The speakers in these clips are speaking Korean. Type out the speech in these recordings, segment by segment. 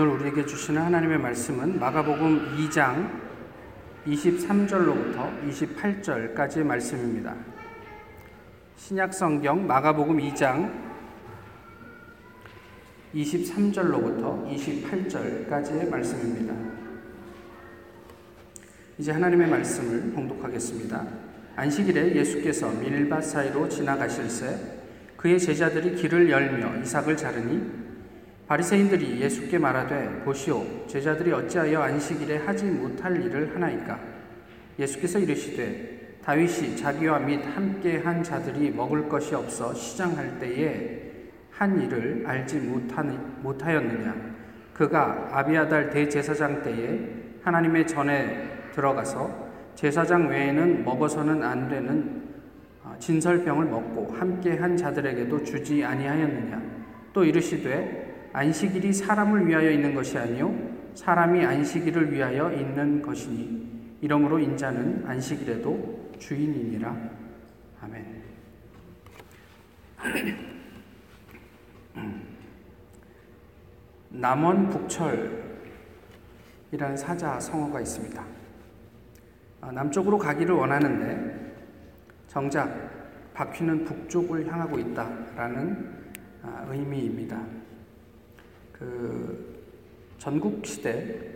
오늘 우리에게 주시는 하나님의 말씀은 마가복음 2장 23절로부터 28절까지의 말씀입니다. 신약 성경 마가복음 2장 23절로부터 28절까지의 말씀입니다. 이제 하나님의 말씀을 봉독하겠습니다. 안식일에 예수께서 밀밭 사이로 지나가실새 그의 제자들이 길을 열며 이삭을 자르니 바리새인들이 예수께 말하되 보시오 제자들이 어찌하여 안식일에 하지 못할 일을 하나이까? 예수께서 이르시되 다윗이 자기와 및 함께 한 자들이 먹을 것이 없어 시장할 때에 한 일을 알지 못하였느냐? 그가 아비아달 대제사장 때에 하나님의 전에 들어가서 제사장 외에는 먹어서는 안 되는 진설병을 먹고 함께 한 자들에게도 주지 아니하였느냐? 또 이르시되 안식일이 사람을 위하여 있는 것이 아니요 사람이 안식일을 위하여 있는 것이니 이러므로 인자는 안식일에도 주인이니라 아멘. 남원 북철이라는 사자 성어가 있습니다. 아, 남쪽으로 가기를 원하는데 정작 바퀴는 북쪽을 향하고 있다라는 아, 의미입니다. 그 전국 시대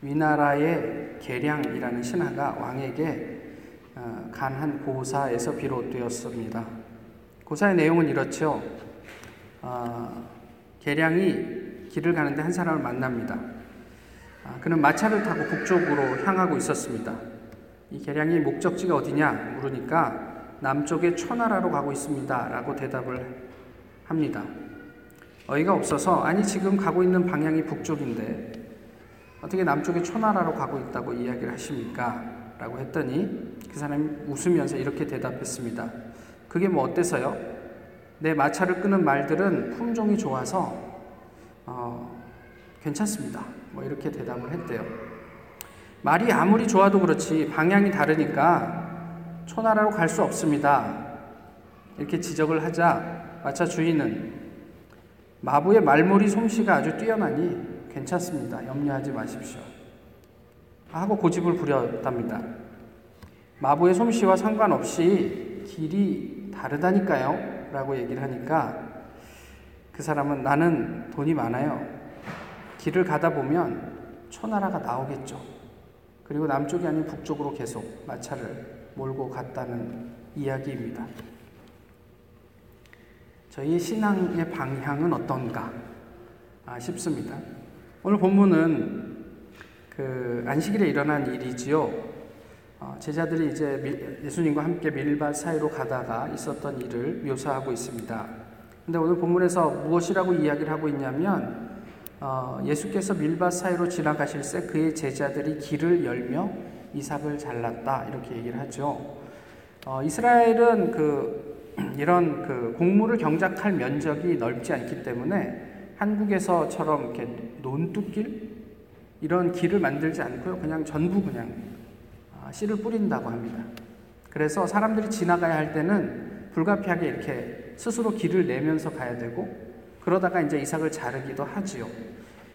위나라의 계량이라는 신하가 왕에게 어, 간한 고사에서 비롯되었습니다. 고사의 내용은 이렇죠. 어, 계량이 길을 가는데 한 사람을 만납니다. 아, 그는 마차를 타고 북쪽으로 향하고 있었습니다. 이 계량이 목적지가 어디냐 물으니까 남쪽의 초나라로 가고 있습니다. 라고 대답을 합니다. 어이가 없어서 아니 지금 가고 있는 방향이 북쪽인데 어떻게 남쪽의 초나라로 가고 있다고 이야기를 하십니까? 라고 했더니 그 사람이 웃으면서 이렇게 대답했습니다. 그게 뭐 어때서요? 내 마차를 끄는 말들은 품종이 좋아서 어, 괜찮습니다. 뭐 이렇게 대답을 했대요. 말이 아무리 좋아도 그렇지 방향이 다르니까 초나라로 갈 수 없습니다. 이렇게 지적을 하자 마차 주인은 마부의 말머리 솜씨가 아주 뛰어나니 괜찮습니다. 염려하지 마십시오. 하고 고집을 부렸답니다. 마부의 솜씨와 상관없이 길이 다르다니까요. 라고 얘기를 하니까 그 사람은 나는 돈이 많아요. 길을 가다 보면 초나라가 나오겠죠. 그리고 남쪽이 아닌 북쪽으로 계속 마차를 몰고 갔다는 이야기입니다. 저희 신앙의 방향은 어떤가 아, 싶습니다. 오늘 본문은 그 안식일에 일어난 일이지요. 어, 제자들이 이제 예수님과 함께 밀밭 사이로 가다가 있었던 일을 묘사하고 있습니다. 근데 오늘 본문에서 무엇이라고 이야기를 하고 있냐면 어, 예수께서 밀밭 사이로 지나가실새 그의 제자들이 길을 열며 이삭을 잘랐다 이렇게 얘기를 하죠. 어, 이스라엘은 그 이런 그 곡물을 경작할 면적이 넓지 않기 때문에 한국에서처럼 이렇게 논뚝길 이런 길을 만들지 않고요. 그냥 전부 그냥 아, 씨를 뿌린다고 합니다. 그래서 사람들이 지나가야 할 때는 불가피하게 이렇게 스스로 길을 내면서 가야 되고 그러다가 이제 이삭을 자르기도 하지요.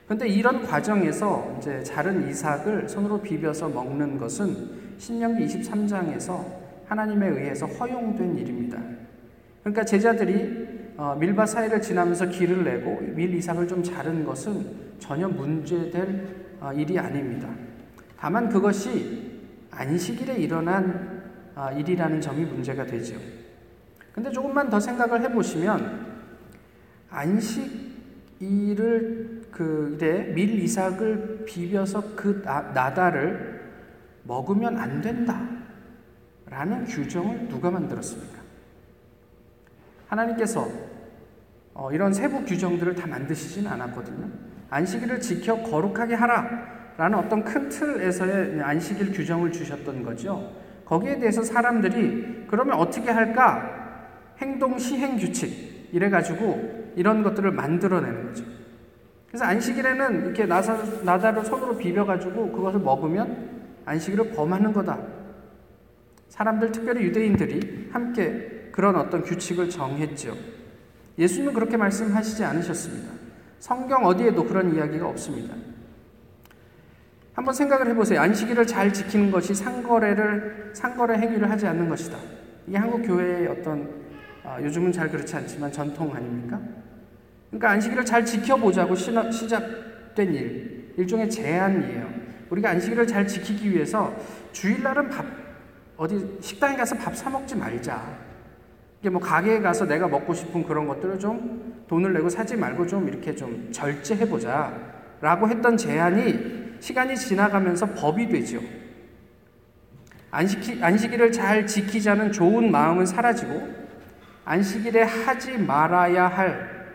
근데 이런 과정에서 이제 자른 이삭을 손으로 비벼서 먹는 것은 신명기 23장에서 하나님에 의해서 허용된 일입니다. 그러니까 제자들이 어, 밀밭 사이를 지나면서 길을 내고 밀 이삭을 좀 자른 것은 전혀 문제될 어, 일이 아닙니다. 다만 그것이 안식일에 일어난 어, 일이라는 점이 문제가 되죠. 근데 조금만 더 생각을 해보시면 안식일을 그 일에 밀 이삭을 비벼서 그 나다를 먹으면 안 된다. 라는 규정을 누가 만들었습니까? 하나님께서 어, 이런 세부 규정들을 다 만드시진 않았거든요. 안식일을 지켜 거룩하게 하라. 라는 어떤 큰 틀에서의 안식일 규정을 주셨던 거죠. 거기에 대해서 사람들이 그러면 어떻게 할까? 행동 시행 규칙. 이래 가지고 이런 것들을 만들어내는 거죠. 그래서 안식일에는 이렇게 나사, 나다를 손으로 비벼 가지고 그것을 먹으면 안식일을 범하는 거다. 사람들, 특별히 유대인들이 함께 그런 어떤 규칙을 정했죠. 예수님은 그렇게 말씀하시지 않으셨습니다. 성경 어디에도 그런 이야기가 없습니다. 한번 생각을 해보세요. 안식일을 잘 지키는 것이 상거래를 상거래 행위를 하지 않는 것이다. 이게 한국 교회의 어떤 아, 요즘은 잘 그렇지 않지만 전통 아닙니까? 그러니까 안식일을 잘 지켜보자고 시작된 일, 일종의 제안이에요. 우리가 안식일을 잘 지키기 위해서 주일날은 밥 어디 식당에 가서 밥 사 먹지 말자. 이게 뭐 가게에 가서 내가 먹고 싶은 그런 것들을 좀 돈을 내고 사지 말고 좀 이렇게 좀 절제해 보자 라고 했던 제안이 시간이 지나가면서 법이 되죠. 안식이, 안식일을 잘 지키자는 좋은 마음은 사라지고 안식일에 하지 말아야 할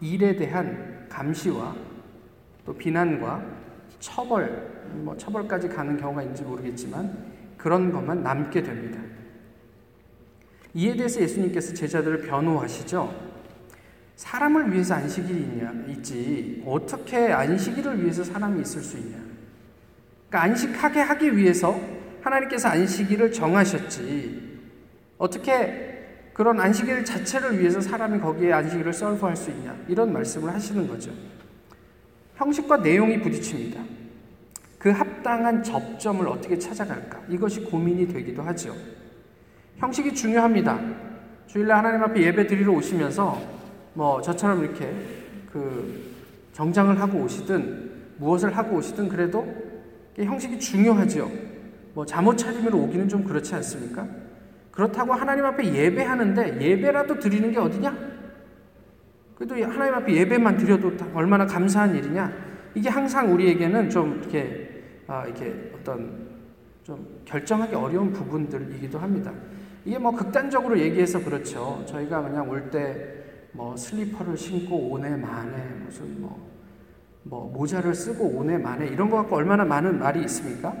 일에 대한 감시와 또 비난과 처벌, 뭐 처벌까지 가는 경우가 있는지 모르겠지만 그런 것만 남게 됩니다. 이에 대해서 예수님께서 제자들을 변호하시죠. 사람을 위해서 안식일이 있냐, 있지. 어떻게 안식일을 위해서 사람이 있을 수 있냐. 그러니까 안식하게 하기 위해서 하나님께서 안식일을 정하셨지. 어떻게 그런 안식일 자체를 위해서 사람이 거기에 안식일을 썰프할 수 있냐. 이런 말씀을 하시는 거죠. 형식과 내용이 부딪힙니다. 그 합당한 접점을 어떻게 찾아갈까? 이것이 고민이 되기도 하죠. 형식이 중요합니다. 주일날 하나님 앞에 예배 드리러 오시면서 뭐 저처럼 이렇게 그 정장을 하고 오시든 무엇을 하고 오시든 그래도 형식이 중요하죠. 뭐 잠옷 차림으로 오기는 좀 그렇지 않습니까? 그렇다고 하나님 앞에 예배하는데 예배라도 드리는 게 어디냐? 그래도 하나님 앞에 예배만 드려도 얼마나 감사한 일이냐? 이게 항상 우리에게는 좀 이렇게 아, 이렇게 어떤 좀 결정하기 어려운 부분들이기도 합니다. 이게 뭐 극단적으로 얘기해서 그렇죠. 저희가 그냥 올 때 뭐 슬리퍼를 신고 오네 만에 무슨 뭐, 뭐 모자를 쓰고 오네 만에 이런 거 갖고 얼마나 많은 말이 있습니까?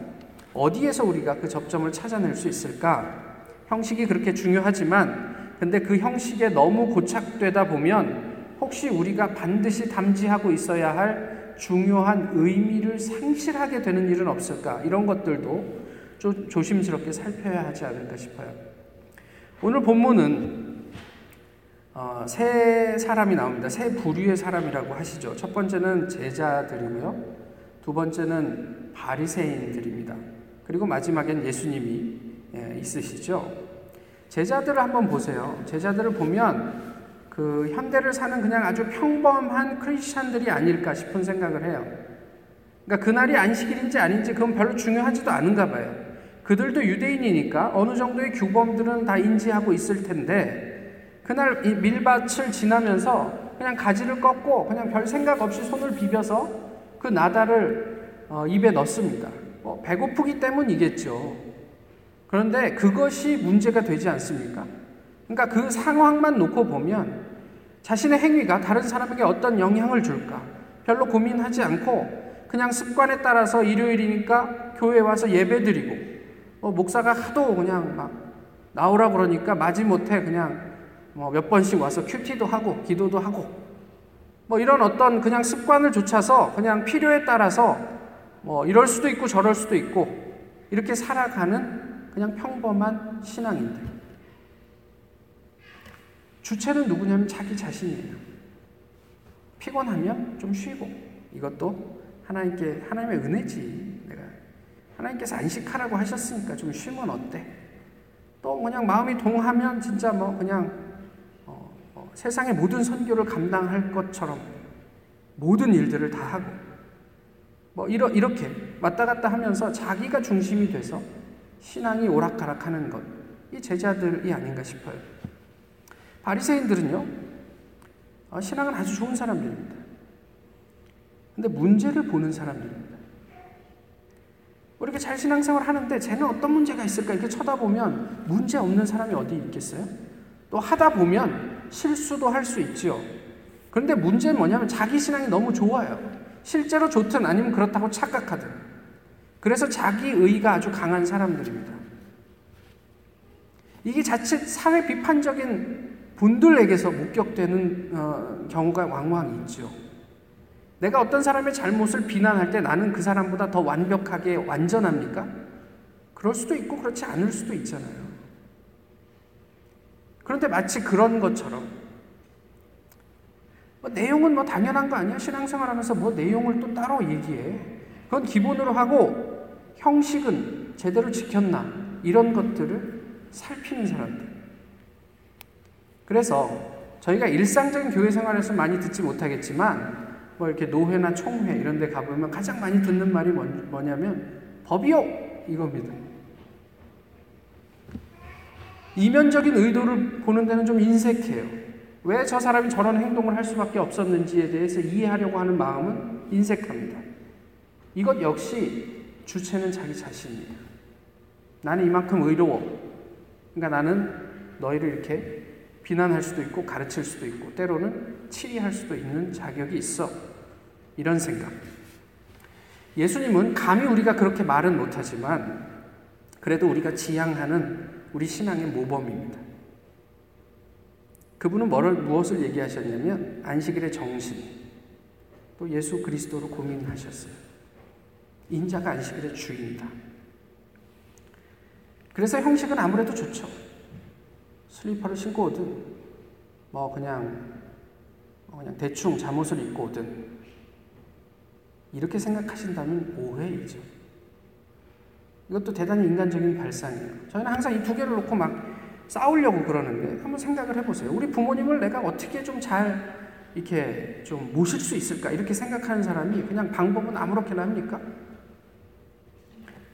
어디에서 우리가 그 접점을 찾아낼 수 있을까? 형식이 그렇게 중요하지만 근데 그 형식에 너무 고착되다 보면 혹시 우리가 반드시 담지하고 있어야 할 중요한 의미를 상실하게 되는 일은 없을까? 이런 것들도 조, 조심스럽게 살펴야 하지 않을까 싶어요. 오늘 본문은 어, 세 사람이 나옵니다. 세 부류의 사람이라고 하시죠. 첫 번째는 제자들이고요. 두 번째는 바리새인들입니다. 그리고 마지막엔 예수님이 예, 있으시죠. 제자들을 한번 보세요. 제자들을 보면 그 현대를 사는 그냥 아주 평범한 크리스찬들이 아닐까 싶은 생각을 해요. 그러니까 그날이 안식일인지 아닌지 그건 별로 중요하지도 않은가 봐요. 그들도 유대인이니까 어느 정도의 규범들은 다 인지하고 있을 텐데 그날 밀밭을 지나면서 그냥 가지를 꺾고 그냥 별 생각 없이 손을 비벼서 그 나다를 어, 입에 넣습니다. 뭐 배고프기 때문이겠죠. 그런데 그것이 문제가 되지 않습니까? 그러니까 그 상황만 놓고 보면 자신의 행위가 다른 사람에게 어떤 영향을 줄까 별로 고민하지 않고 그냥 습관에 따라서 일요일이니까 교회에 와서 예배 드리고 뭐 목사가 하도 그냥 막 나오라 그러니까 마지못해 그냥 뭐 몇 번씩 와서 큐티도 하고 기도도 하고 뭐 이런 어떤 그냥 습관을 좇아서 그냥 필요에 따라서 뭐 이럴 수도 있고 저럴 수도 있고 이렇게 살아가는 그냥 평범한 신앙인들. 주체는 누구냐면 자기 자신이에요. 피곤하면 좀 쉬고 이것도 하나님께 하나님의 은혜지. 하나님께서 안식하라고 하셨으니까 좀 쉬면 어때? 또 그냥 마음이 동하면 진짜 뭐 그냥 세상의 모든 선교를 감당할 것처럼 모든 일들을 다 하고 뭐 이러, 이렇게 왔다 갔다 하면서 자기가 중심이 돼서 신앙이 오락가락하는 것, 이 제자들이 아닌가 싶어요. 바리새인들은요, 어, 신앙은 아주 좋은 사람들입니다. 근데 문제를 보는 사람들입니다. 이렇게 잘 신앙생활 하는데 쟤는 어떤 문제가 있을까 이렇게 쳐다보면 문제 없는 사람이 어디 있겠어요? 또 하다 보면 실수도 할 수 있지요. 그런데 문제는 뭐냐면 자기 신앙이 너무 좋아요. 실제로 좋든 아니면 그렇다고 착각하든. 그래서 자기 의가 아주 강한 사람들입니다. 이게 자칫 사회 비판적인 분들에게서 목격되는 어, 경우가 왕왕 있죠. 내가 어떤 사람의 잘못을 비난할 때 나는 그 사람보다 더 완벽하게 완전합니까? 그럴 수도 있고 그렇지 않을 수도 있잖아요. 그런데 마치 그런 것처럼 뭐 내용은 뭐 당연한 거 아니야? 신앙생활 하면서 뭐 내용을 또 따로 얘기해. 그건 기본으로 하고 형식은 제대로 지켰나? 이런 것들을 살피는 사람들. 그래서 저희가 일상적인 교회 생활에서 많이 듣지 못하겠지만 뭐 이렇게 노회나 총회 이런 데 가보면 가장 많이 듣는 말이 뭐냐면 법이요! 이겁니다. 이면적인 의도를 보는 데는 좀 인색해요. 왜 저 사람이 저런 행동을 할 수밖에 없었는지에 대해서 이해하려고 하는 마음은 인색합니다. 이것 역시 주체는 자기 자신입니다. 나는 이만큼 의로워. 그러니까 나는 너희를 이렇게 비난할 수도 있고 가르칠 수도 있고 때로는 치리할 수도 있는 자격이 있어. 이런 생각. 예수님은 감히 우리가 그렇게 말은 못하지만 그래도 우리가 지향하는 우리 신앙의 모범입니다. 그분은 뭐를, 무엇을 얘기하셨냐면 안식일의 정신, 또 예수 그리스도로 고민하셨어요. 인자가 안식일의 주인이다. 그래서 형식은 아무래도 좋죠. 슬리퍼를 신고 오든, 뭐 그냥, 뭐 그냥 대충 잠옷을 입고 오든, 이렇게 생각하신다면 오해이죠. 이것도 대단히 인간적인 발상이에요. 저희는 항상 이 두 개를 놓고 막 싸우려고 그러는데 한번 생각을 해보세요. 우리 부모님을 내가 어떻게 좀 잘 이렇게 좀 모실 수 있을까 이렇게 생각하는 사람이 그냥 방법은 아무렇게나 합니까?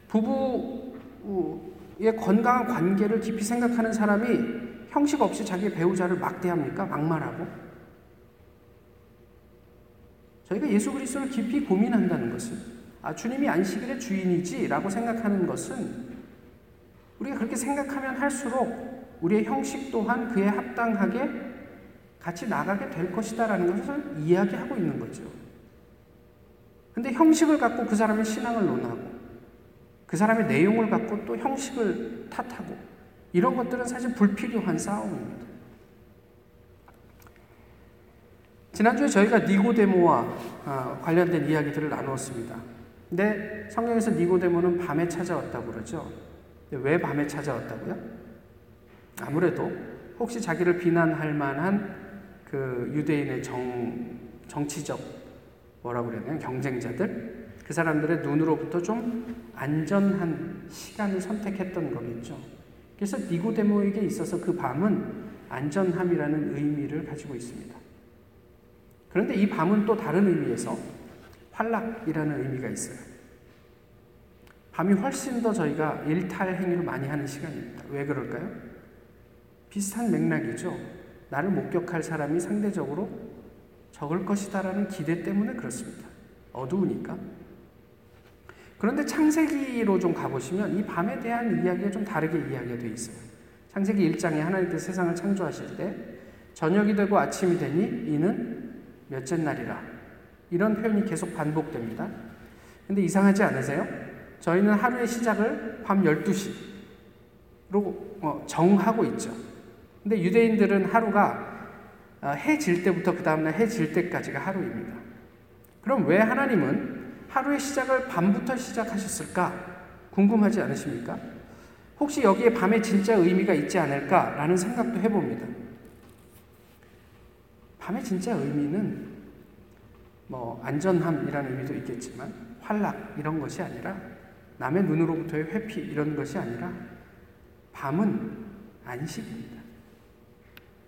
부부의 건강한 관계를 깊이 생각하는 사람이 형식 없이 자기 배우자를 막대합니까? 막말하고? 저희가 예수 그리스도를 깊이 고민한다는 것은 아, 주님이 안식일의 주인이지라고 생각하는 것은 우리가 그렇게 생각하면 할수록 우리의 형식 또한 그에 합당하게 같이 나가게 될 것이다라는 것을 이야기하고 있는 거죠. 근데 형식을 갖고 그 사람의 신앙을 논하고 그 사람의 내용을 갖고 또 형식을 탓하고 이런 것들은 사실 불필요한 싸움입니다. 지난주에 저희가 니고데모와 아, 관련된 이야기들을 나누었습니다. 근데 성경에서 니고데모는 밤에 찾아왔다고 그러죠. 왜 밤에 찾아왔다고요? 아무래도 혹시 자기를 비난할 만한 그 유대인의 정, 정치적 뭐라고 그래야 되나 경쟁자들 그 사람들의 눈으로부터 좀 안전한 시간을 선택했던 거겠죠. 그래서 니고데모에게 있어서 그 밤은 안전함이라는 의미를 가지고 있습니다. 그런데 이 밤은 또 다른 의미에서 활락이라는 의미가 있어요. 밤이 훨씬 더 저희가 일탈 행위를 많이 하는 시간입니다. 왜 그럴까요? 비슷한 맥락이죠. 나를 목격할 사람이 상대적으로 적을 것이다라는 기대 때문에 그렇습니다. 어두우니까. 그런데 창세기로 좀 가보시면 이 밤에 대한 이야기가 좀 다르게 이야기가 되어 있어요. 창세기 1장에 하나님께서 세상을 창조하실 때 저녁이 되고 아침이 되니 이는 몇째 날이라 이런 표현이 계속 반복됩니다. 근데 이상하지 않으세요? 저희는 하루의 시작을 밤 12시로 어, 정하고 있죠. 근데 유대인들은 하루가 어, 해질 때부터 그 다음날 해 질 때까지가 하루입니다. 그럼 왜 하나님은 하루의 시작을 밤부터 시작하셨을까? 궁금하지 않으십니까? 혹시 여기에 밤에 진짜 의미가 있지 않을까라는 생각도 해봅니다. 밤의 진짜 의미는 뭐 안전함이라는 의미도 있겠지만 활락 이런 것이 아니라 남의 눈으로부터의 회피 이런 것이 아니라 밤은 안식입니다.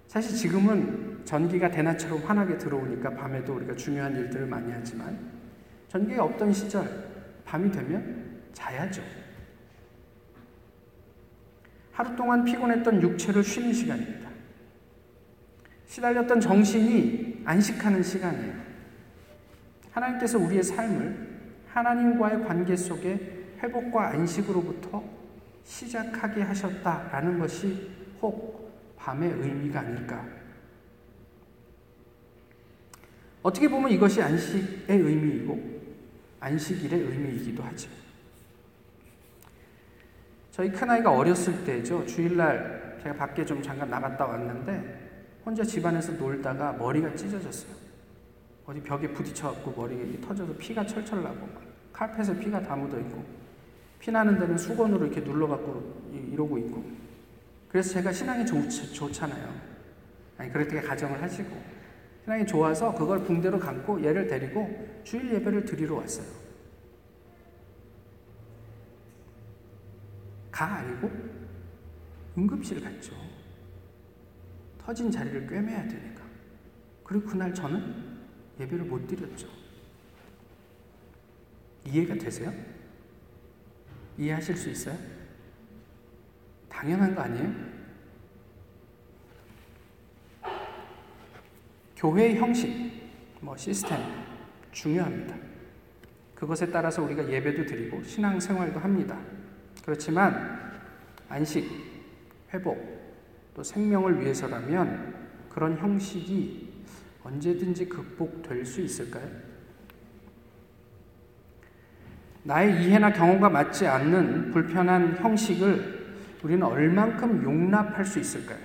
사실 지금은 전기가 대낮처럼 환하게 들어오니까 밤에도 우리가 중요한 일들을 많이 하지만 전기가 없던 시절 밤이 되면 자야죠. 하루 동안 피곤했던 육체를 쉬는 시간입니다. 시달렸던 정신이 안식하는 시간이에요. 하나님께서 우리의 삶을 하나님과의 관계 속에 회복과 안식으로부터 시작하게 하셨다라는 것이 혹 밤의 의미가 아닐까. 어떻게 보면 이것이 안식의 의미이고 안식일의 의미이기도 하죠. 저희 큰아이가 어렸을 때죠. 주일날 제가 밖에 좀 잠깐 나갔다 왔는데 혼자 집안에서 놀다가 머리가 찢어졌어요. 어디 벽에 부딪혀갖고 머리에 터져서 피가 철철 나고 칼펫에 피가 다 묻어 있고 피 나는 데는 수건으로 이렇게 눌러갖고 이러고 있고 그래서 제가 신앙이 좋, 좋잖아요. 아니 그럴 때 가정을 하시고 신앙이 좋아서 그걸 붕대로 감고 얘를 데리고 주일 예배를 드리러 왔어요. 가 아니고 응급실 갔죠. 터진 자리를 꿰매야 되니까. 그리고 그날 저는 예배를 못 드렸죠. 이해가 되세요? 이해하실 수 있어요? 당연한 거 아니에요? 교회의 형식, 뭐 시스템 중요합니다. 그것에 따라서 우리가 예배도 드리고 신앙생활도 합니다. 그렇지만 안식, 회복, 또 생명을 위해서라면 그런 형식이 언제든지 극복될 수 있을까요? 나의 이해나 경험과 맞지 않는 불편한 형식을 우리는 얼만큼 용납할 수 있을까요?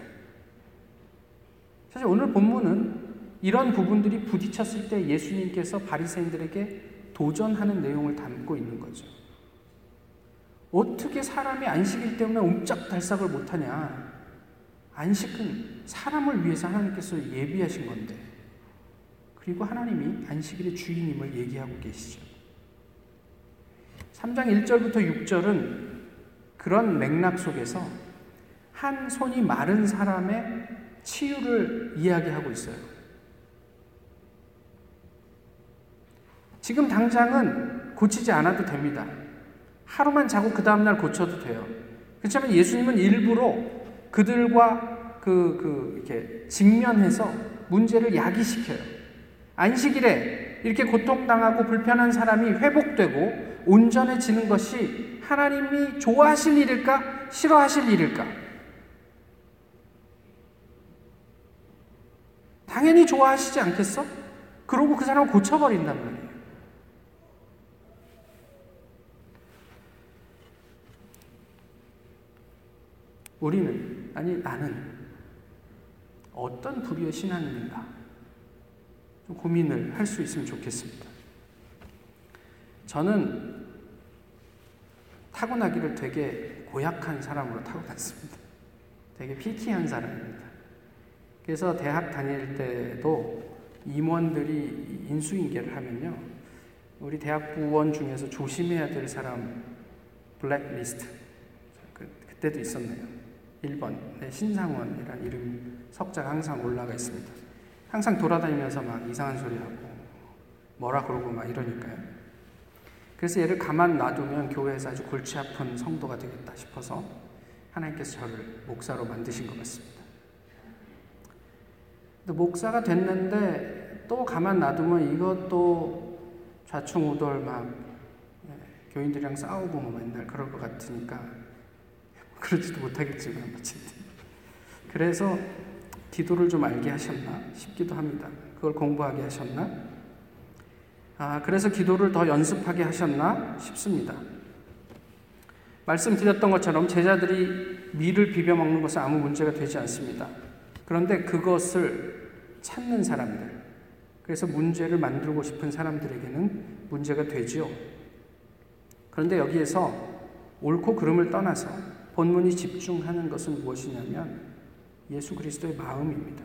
사실 오늘 본문은 이런 부분들이 부딪혔을 때 예수님께서 바리새인들에게 도전하는 내용을 담고 있는 거죠. 어떻게 사람이 안식일 때문에 옴짝달싹을 못하냐? 안식은 사람을 위해서 하나님께서 예비하신 건데, 그리고 하나님이 안식일의 주인임을 얘기하고 계시죠. 3장 1절부터 6절은 그런 맥락 속에서 한 손이 마른 사람의 치유를 이야기하고 있어요. 지금 당장은 고치지 않아도 됩니다. 하루만 자고 그 다음날 고쳐도 돼요. 그렇지만 예수님은 일부러 그들과 그, 그, 이렇게 직면해서 문제를 야기시켜요. 안식일에 이렇게 고통당하고 불편한 사람이 회복되고 온전해지는 것이 하나님이 좋아하실 일일까? 싫어하실 일일까? 당연히 좋아하시지 않겠어? 그러고 그 사람을 고쳐버린단 말이에요. 우리는, 아니, 나는 어떤 부류의 신앙인인가? 좀 고민을 할 수 있으면 좋겠습니다. 저는 타고나기를 되게 고약한 사람으로 타고났습니다. 되게 피키한 사람입니다. 그래서 대학 다닐 때도 임원들이 인수인계를 하면요. 우리 대학 부원 중에서 조심해야 될 사람 블랙리스트. 그, 그때도 있었네요. 1번 네, 신상원이라는 이름 석자가 항상 올라가 있습니다. 항상 돌아다니면서 막 이상한 소리 하고 뭐라 그러고 막 이러니까요. 그래서 얘를 가만 놔두면 교회에서 아주 골치 아픈 성도가 되겠다 싶어서 하나님께서 저를 목사로 만드신 것 같습니다. 목사가 됐는데 또 가만 놔두면 이것도 좌충우돌 막 예, 교인들이랑 싸우고 뭐 맨날 그럴 것 같으니까 그러지도 못하겠지만 어쨌든. 그래서 기도를 좀 알게 하셨나 싶기도 합니다. 그걸 공부하게 하셨나? 아, 그래서 기도를 더 연습하게 하셨나 싶습니다. 말씀드렸던 것처럼 제자들이 밀을 비벼 먹는 것은 아무 문제가 되지 않습니다. 그런데 그것을 찾는 사람들, 그래서 문제를 만들고 싶은 사람들에게는 문제가 되지요. 그런데 여기에서 옳고 그름을 떠나서 본문이 집중하는 것은 무엇이냐면 예수 그리스도의 마음입니다.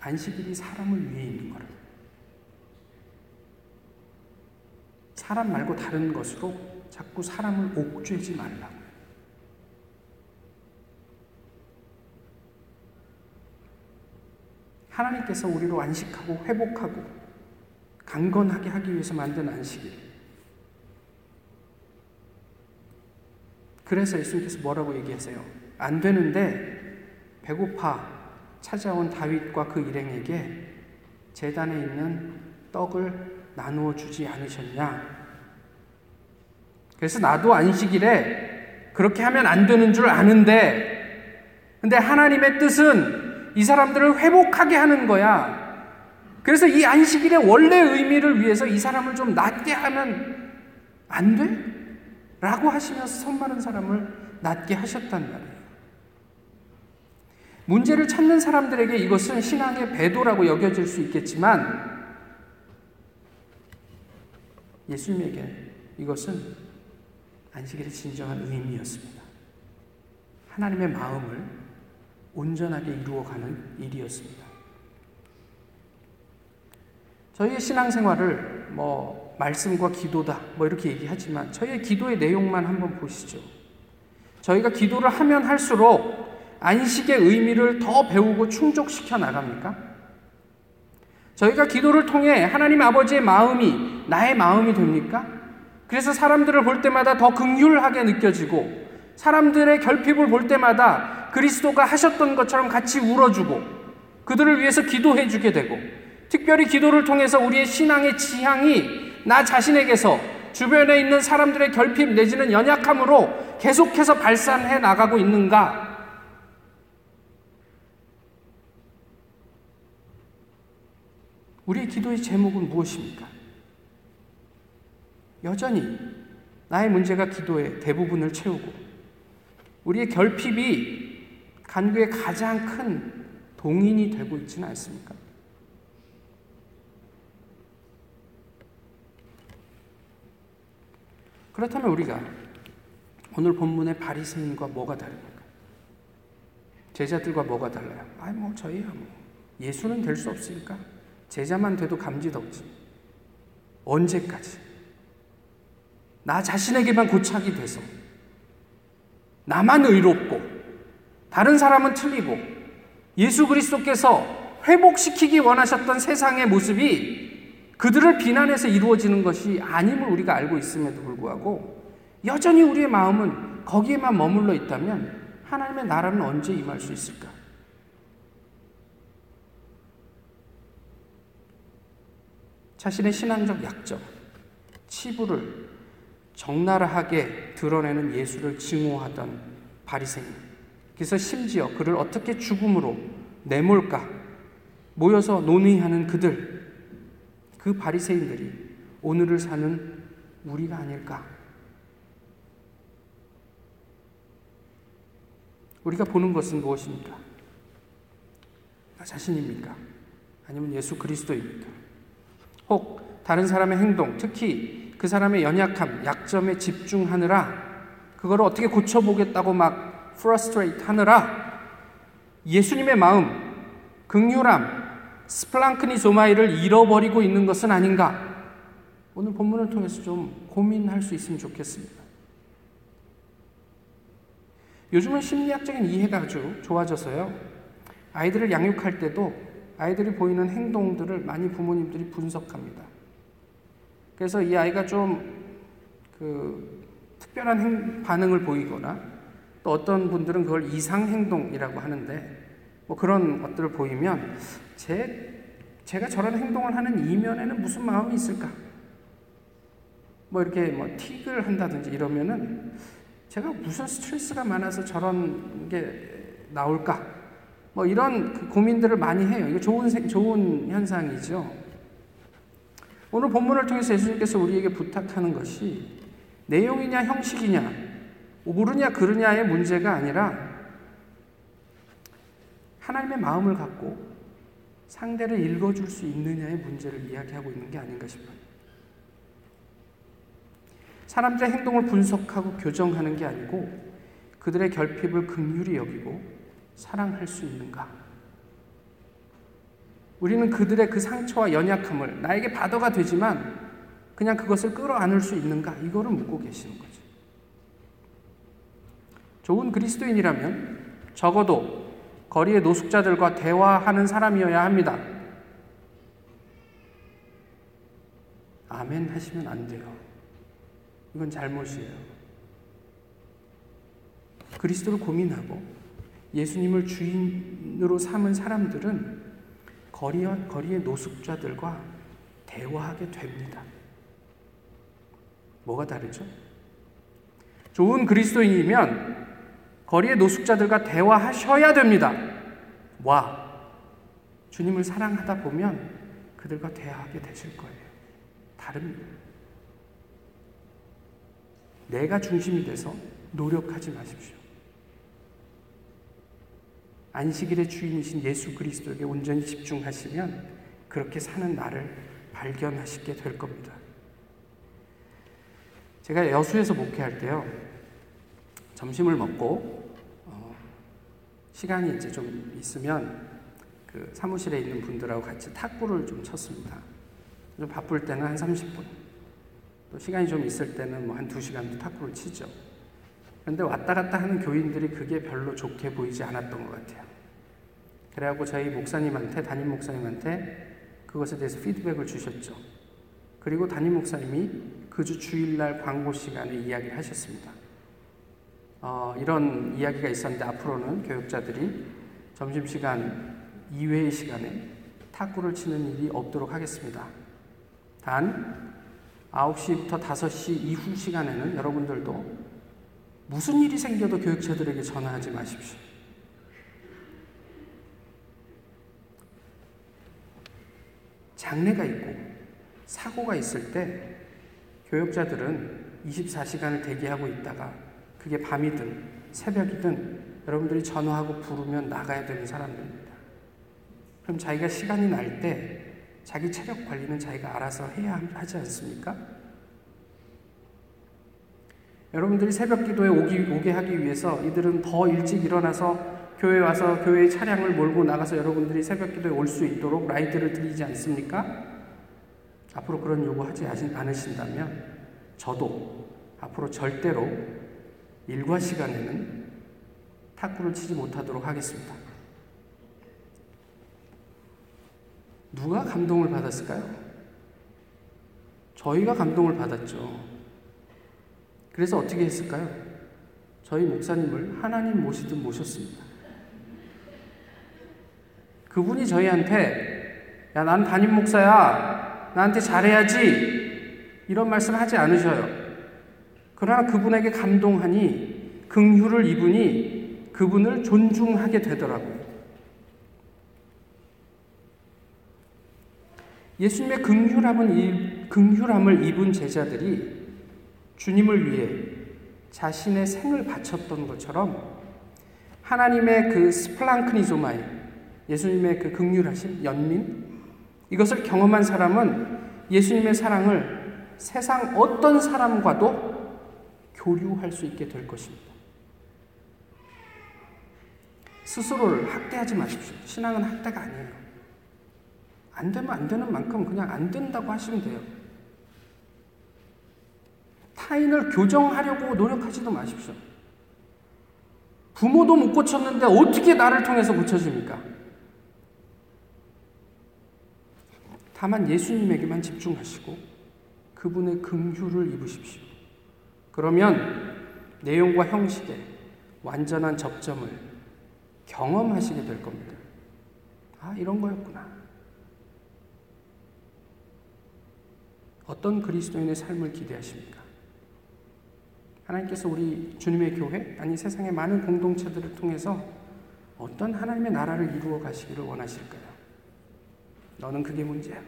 안식일이 사람을 위해 있는 거라. 사람 말고 다른 것으로 자꾸 사람을 옥죄지 말라고. 하나님께서 우리로 안식하고 회복하고 강건하게 하기 위해서 만든 안식일. 그래서 예수님께서 뭐라고 얘기하세요? 안 되는데 배고파 찾아온 다윗과 그 일행에게 재단에 있는 떡을 나누어 주지 않으셨냐? 그래서 나도 안식일에 그렇게 하면 안 되는 줄 아는데, 근데 하나님의 뜻은 이 사람들을 회복하게 하는 거야. 그래서 이 안식일의 원래 의미를 위해서 이 사람을 좀 낫게 하면 안 돼? 라고 하시면서 손 마른 사람을 낫게 하셨단 말이에요. 문제를 찾는 사람들에게 이것은 신앙의 배도라고 여겨질 수 있겠지만 예수님에게 이것은 안식일의 진정한 의미였습니다. 하나님의 마음을 온전하게 이루어가는 일이었습니다. 저희의 신앙생활을 뭐 말씀과 기도다 뭐 이렇게 얘기하지만 저희의 기도의 내용만 한번 보시죠. 저희가 기도를 하면 할수록 안식의 의미를 더 배우고 충족시켜 나갑니까? 저희가 기도를 통해 하나님 아버지의 마음이 나의 마음이 됩니까? 그래서 사람들을 볼 때마다 더 극률하게 느껴지고 사람들의 결핍을 볼 때마다 그리스도가 하셨던 것처럼 같이 울어주고 그들을 위해서 기도해 주게 되고 특별히 기도를 통해서 우리의 신앙의 지향이 나 자신에게서 주변에 있는 사람들의 결핍 내지는 연약함으로 계속해서 발산해 나가고 있는가? 우리의 기도의 제목은 무엇입니까? 여전히 나의 문제가 기도의 대부분을 채우고 우리의 결핍이 간구의 가장 큰 동인이 되고 있지는 않습니까? 그렇다면 우리가 오늘 본문의 바리새인과 뭐가 다릅니까? 제자들과 뭐가 달라요? 아이 뭐 저희야 뭐 예수는 될 수 없으니까 제자만 돼도 감지덕지. 언제까지? 나 자신에게만 고착이 돼서 나만 의롭고 다른 사람은 틀리고 예수 그리스도께서 회복시키기 원하셨던 세상의 모습이 그들을 비난해서 이루어지는 것이 아님을 우리가 알고 있음에도 불구하고 여전히 우리의 마음은 거기에만 머물러 있다면 하나님의 나라는 언제 임할 수 있을까? 자신의 신앙적 약점, 치부를 적나라하게 드러내는 예수를 증오하던 바리새인. 그래서 심지어 그를 어떻게 죽음으로 내몰까 모여서 논의하는 그들, 그 바리새인들이 오늘을 사는 우리가 아닐까? 우리가 보는 것은 무엇입니까? 나 자신입니까? 아니면 예수 그리스도입니까? 혹 다른 사람의 행동, 특히 그 사람의 연약함, 약점에 집중하느라 그거를 어떻게 고쳐보겠다고 막 프러스트레이트 하느라 예수님의 마음, 극률함, 스플랑크니소마이를 잃어버리고 있는 것은 아닌가? 오늘 본문을 통해서 좀 고민할 수 있으면 좋겠습니다. 요즘은 심리학적인 이해가 아주 좋아져서요. 아이들을 양육할 때도 아이들이 보이는 행동들을 많이 부모님들이 분석합니다. 그래서 이 아이가 좀 그 특별한 행, 반응을 보이거나 또 어떤 분들은 그걸 이상 행동이라고 하는데 뭐 그런 것들을 보이면 제 제가 저런 행동을 하는 이면에는 무슨 마음이 있을까? 뭐 이렇게 뭐 틱을 한다든지 이러면은 제가 무슨 스트레스가 많아서 저런 게 나올까? 뭐 이런 그 고민들을 많이 해요. 이거 좋은 좋은 현상이죠. 오늘 본문을 통해서 예수님께서 우리에게 부탁하는 것이 내용이냐 형식이냐 옳으냐 그르냐의 문제가 아니라 하나님의 마음을 갖고 상대를 읽어줄 수 있느냐의 문제를 이야기하고 있는 게 아닌가 싶어요. 사람들의 행동을 분석하고 교정하는 게 아니고 그들의 결핍을 극률히 여기고 사랑할 수 있는가? 우리는 그들의 그 상처와 연약함을 나에게 바더가 되지만 그냥 그것을 끌어안을 수 있는가? 이거를 묻고 계시는 거죠. 좋은 그리스도인이라면 적어도 거리의 노숙자들과 대화하는 사람이어야 합니다. 아멘 하시면 안 돼요. 이건 잘못이에요. 그리스도를 고민하고 예수님을 주인으로 삼은 사람들은 거리, 거리의 노숙자들과 대화하게 됩니다. 뭐가 다르죠? 좋은 그리스도인이면 거리의 노숙자들과 대화하셔야 됩니다. 와, 주님을 사랑하다 보면 그들과 대화하게 되실 거예요. 다릅니다. 내가 중심이 돼서 노력하지 마십시오. 안식일의 주인이신 예수 그리스도에게 온전히 집중하시면 그렇게 사는 나를 발견하시게 될 겁니다. 제가 여수에서 목회할 때요, 점심을 먹고, 어, 시간이 이제 좀 있으면 그 사무실에 있는 분들하고 같이 탁구를 좀 쳤습니다. 좀 바쁠 때는 한 30분. 또 시간이 좀 있을 때는 뭐 한 2시간도 탁구를 치죠. 그런데 왔다 갔다 하는 교인들이 그게 별로 좋게 보이지 않았던 것 같아요. 그래갖고 저희 목사님한테, 담임 목사님한테 그것에 대해서 피드백을 주셨죠. 그리고 담임 목사님이 그 주 주일날 광고 시간에 이야기를 하셨습니다. 어, 이런 이야기가 있었는데 앞으로는 교육자들이 점심시간 이외의 시간에 탁구를 치는 일이 없도록 하겠습니다. 단 9시부터 5시 이후 시간에는 여러분들도 무슨 일이 생겨도 교육자들에게 전화하지 마십시오. 장례가 있고 사고가 있을 때 교육자들은 24시간을 대기하고 있다가 그게 밤이든 새벽이든 여러분들이 전화하고 부르면 나가야 되는 사람들입니다. 그럼 자기가 시간이 날 때 자기 체력 관리는 자기가 알아서 해야 하지 않습니까? 여러분들이 새벽 기도에 오기, 오게 하기 위해서 이들은 더 일찍 일어나서 교회 와서 교회의 차량을 몰고 나가서 여러분들이 새벽 기도에 올 수 있도록 라이드를 드리지 않습니까? 앞으로 그런 요구하지 않으신다면 저도 앞으로 절대로 일과 시간에는 탁구를 치지 못하도록 하겠습니다. 누가 감동을 받았을까요? 저희가 감동을 받았죠. 그래서 어떻게 했을까요? 저희 목사님을 하나님 모시듯 모셨습니다. 그분이 저희한테, 야, 난 담임 목사야. 나한테 잘해야지. 이런 말씀 하지 않으셔요. 그러나 그분에게 감동하니, 긍휼을 입으니, 그분을 존중하게 되더라고요. 예수님의 긍휼함을, 긍휼함을 입은 제자들이 주님을 위해 자신의 생을 바쳤던 것처럼 하나님의 그 σπλαγχνίζομαι 예수님의 그 긍휼하신 연민 이것을 경험한 사람은 예수님의 사랑을 세상 어떤 사람과도 교류할 수 있게 될 것입니다. 스스로를 학대하지 마십시오. 신앙은 학대가 아니에요. 안 되면 안 되는 만큼 그냥 안 된다고 하시면 돼요. 타인을 교정하려고 노력하지도 마십시오. 부모도 못 고쳤는데 어떻게 나를 통해서 고쳐집니까? 다만 예수님에게만 집중하시고 그분의 긍휼을 입으십시오. 그러면 내용과 형식에 완전한 접점을 경험하시게 될 겁니다. 아, 이런 거였구나. 어떤 그리스도인의 삶을 기대하십니까? 하나님께서 우리 주님의 교회, 아니 세상의 많은 공동체들을 통해서 어떤 하나님의 나라를 이루어 가시기를 원하실까요? 너는 그게 문제야.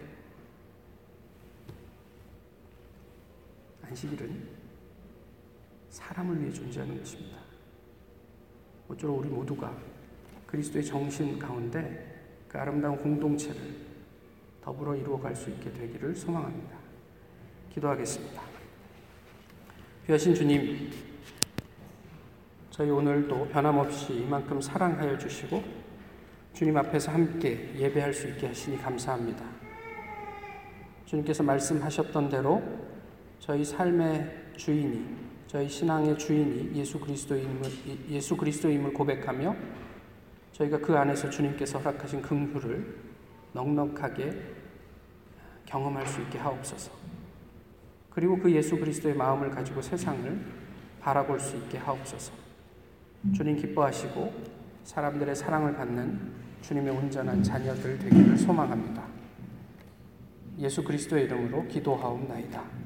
안식일은 사람을 위해 존재하는 것입니다. 모쪼록 우리 모두가 그리스도의 정신 가운데 그 아름다운 공동체를 더불어 이루어 갈 수 있게 되기를 소망합니다. 기도하겠습니다. 귀하신 주님, 저희 오늘도 변함없이 이만큼 사랑하여 주시고 주님 앞에서 함께 예배할 수 있게 하시니 감사합니다. 주님께서 말씀하셨던 대로 저희 삶의 주인이 저희 신앙의 주인이 예수 그리스도임을 예수 그리스도임을 고백하며 저희가 그 안에서 주님께서 허락하신 긍휼을 넉넉하게 경험할 수 있게 하옵소서. 그리고 그 예수 그리스도의 마음을 가지고 세상을 바라볼 수 있게 하옵소서. 주님 기뻐하시고 사람들의 사랑을 받는 주님의 온전한 자녀들 되기를 소망합니다. 예수 그리스도의 이름으로 기도하옵나이다.